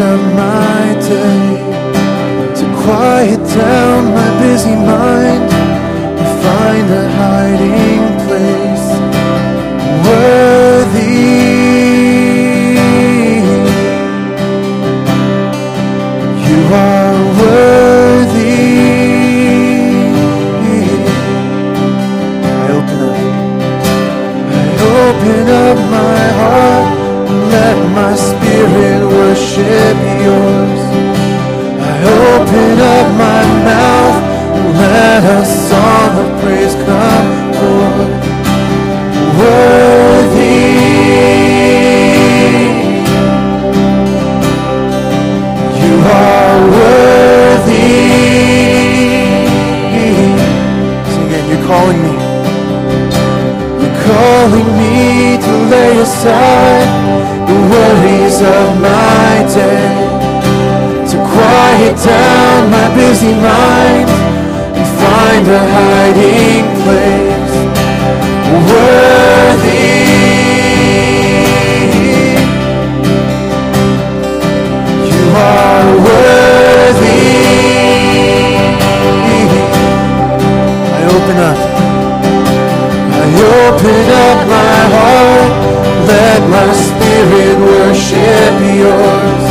of my day, to quiet down my busy mind worship yours. I open up my mouth. and Let a song of praise come forth. Worthy. You are worthy. Sing again, you're calling me. You're calling me to lay aside the worries of my day, to quiet down my busy mind and find a hiding place. Worthy. You are worthy. I open up. I open up my heart. Let my spirit worship yours.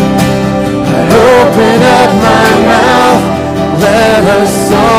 I open up my mouth. Let a song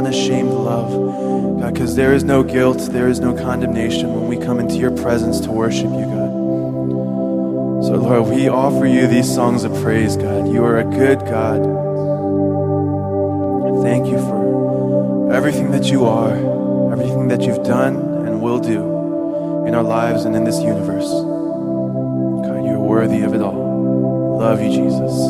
unashamed love, God, because there is no guilt, there is no condemnation when we come into your presence to worship you, God. So, Lord, we offer you these songs of praise, God. You are a good God. Thank you for everything that you are, everything that you've done and will do in our lives and in this universe. God, you're worthy of it all. Love you, Jesus.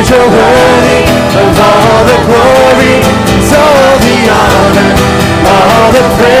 Lord, you're worthy of all the glory, all the honor, all the praise.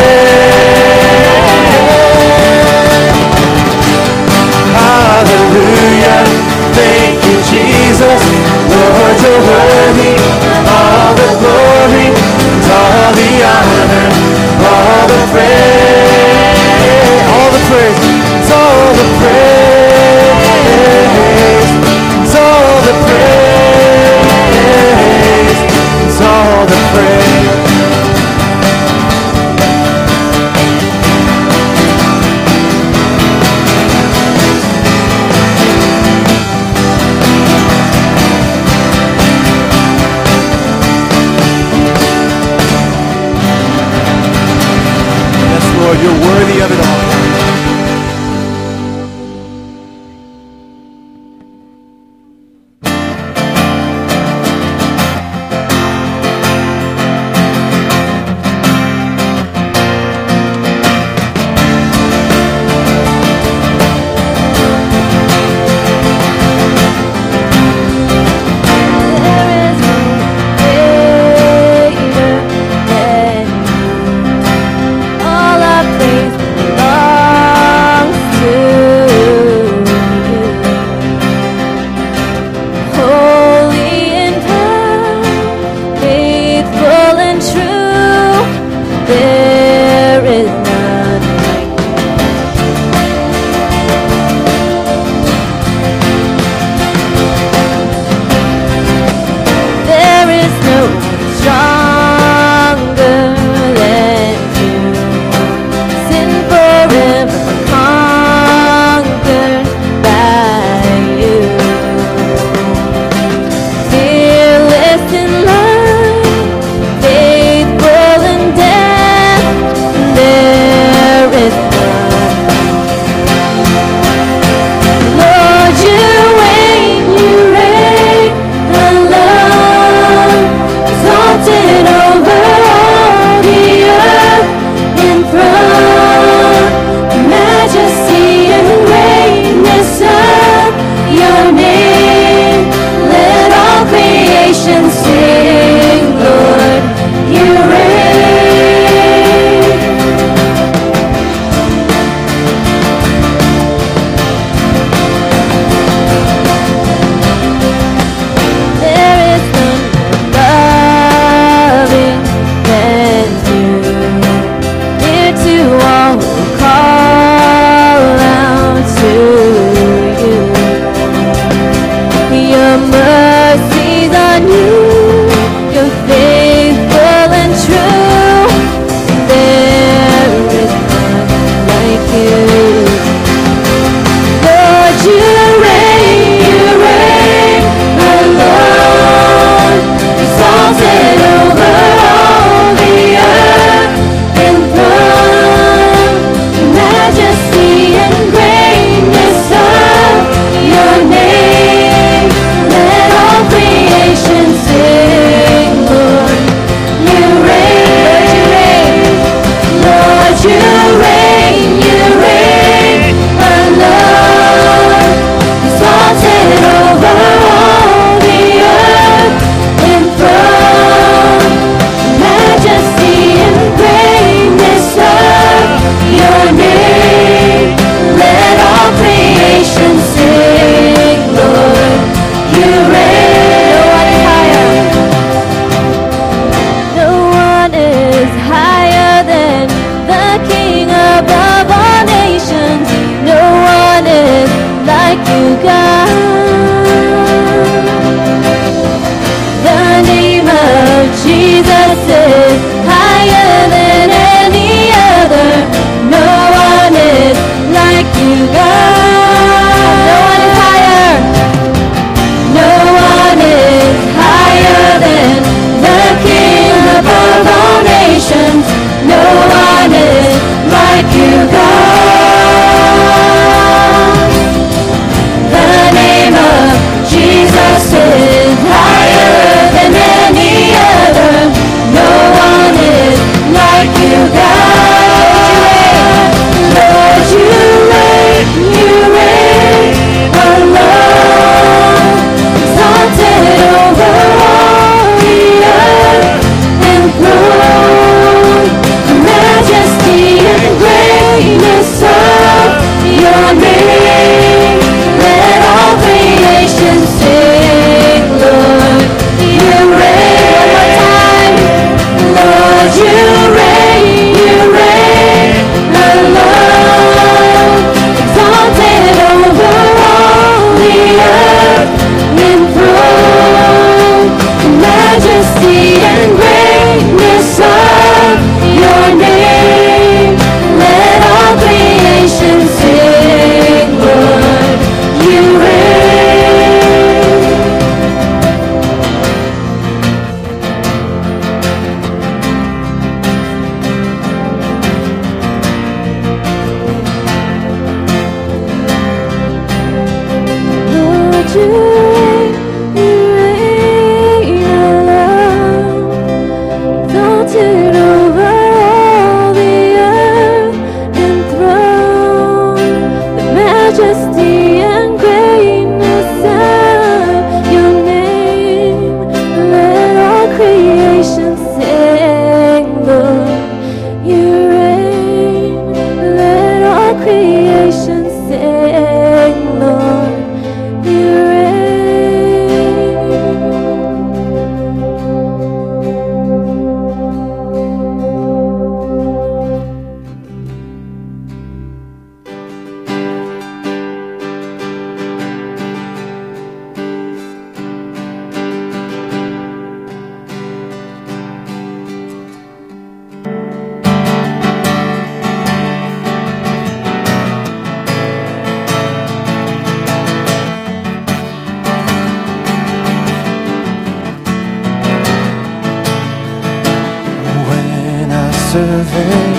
Survey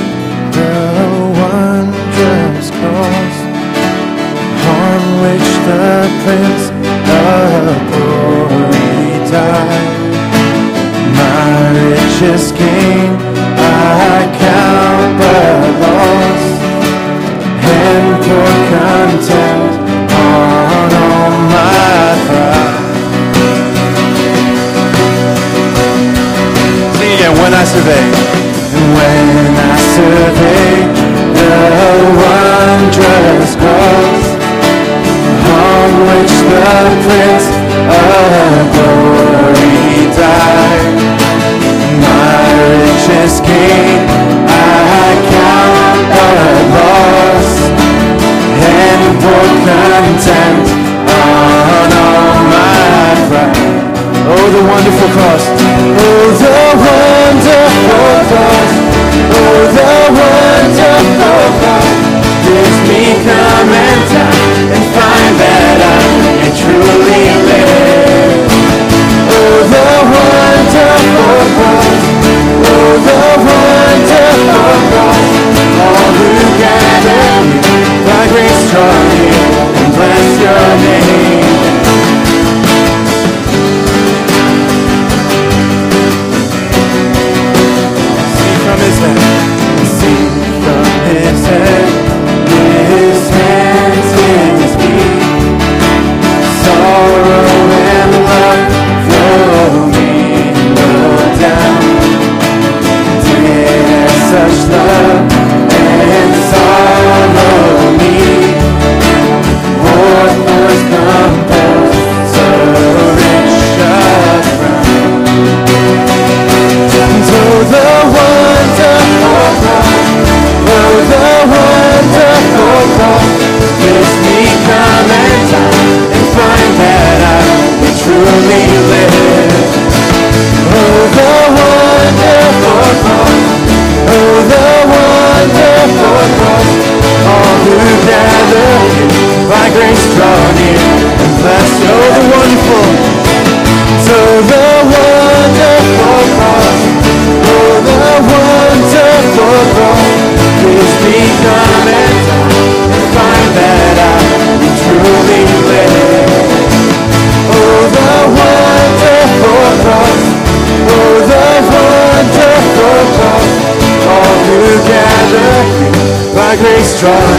by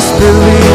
desperately we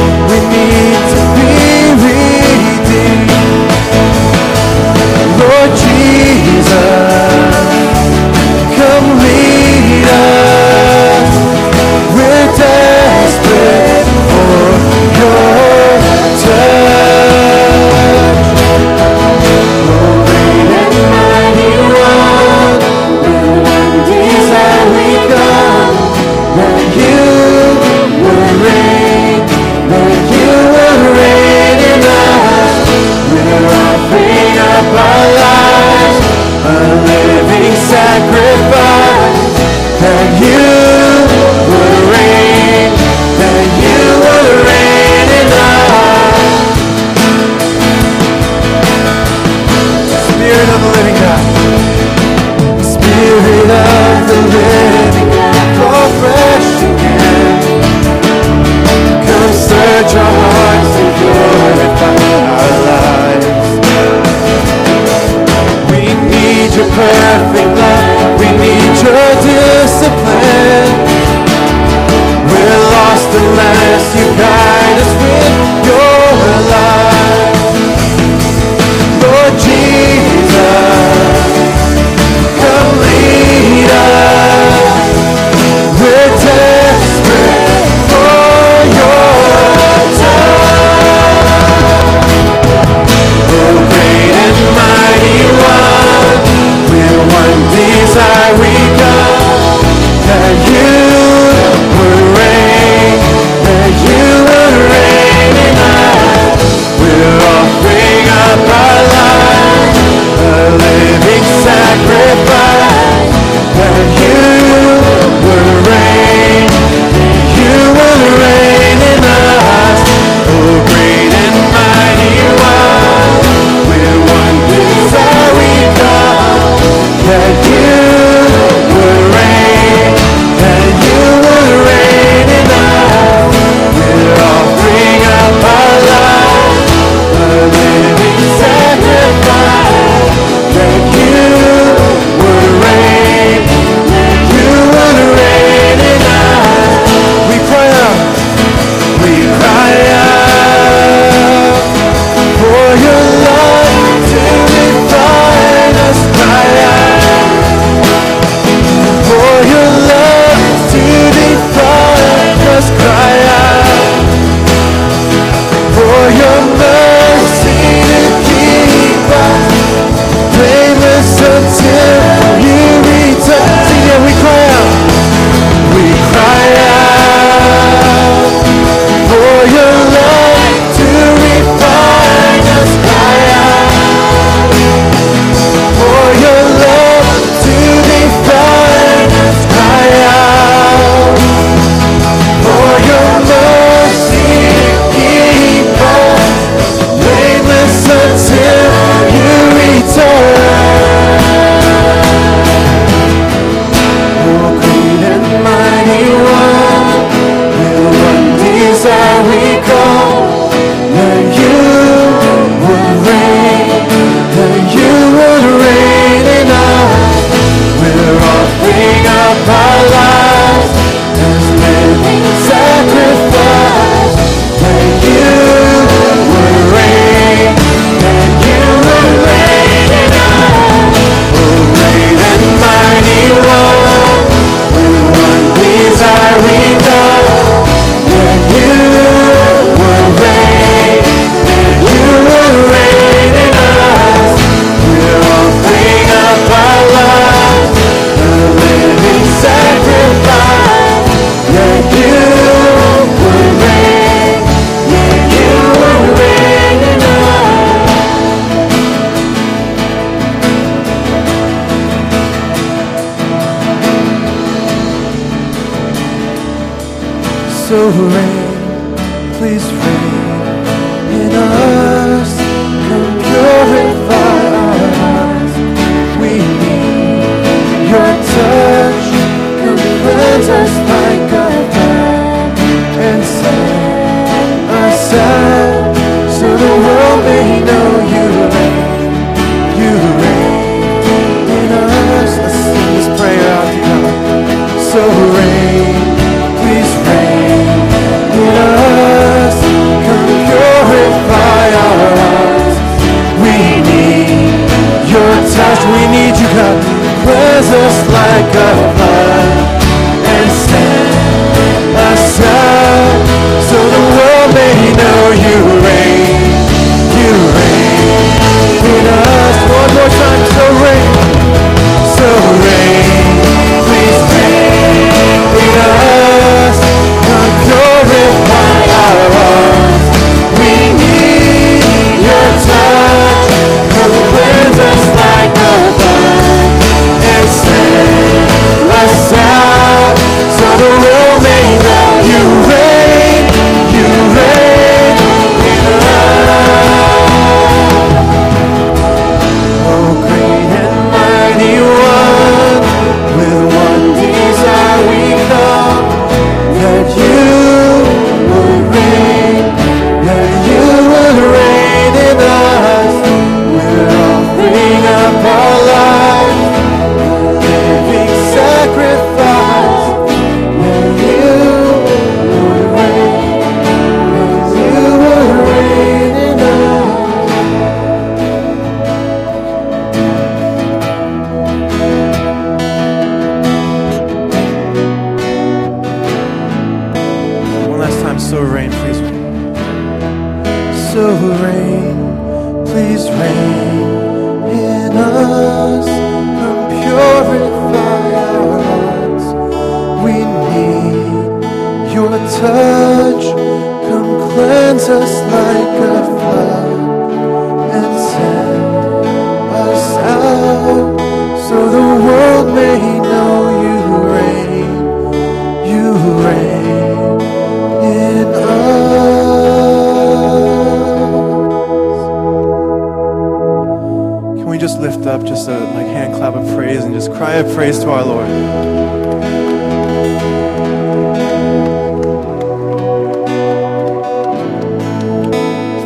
praise to our Lord?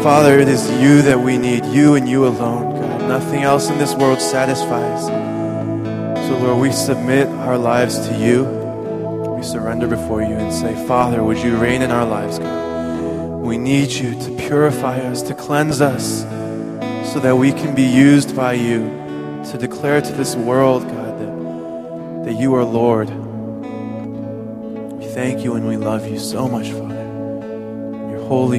Father, it is you that we need, you and you alone, God. Nothing else in this world satisfies. So, Lord, we submit our lives to you. We surrender before you and say, Father, would you reign in our lives, God? We need you to purify us, to cleanse us, so that we can be used by you to declare to this world, God, that you are Lord. We thank you and we love you so much, Father. Your holy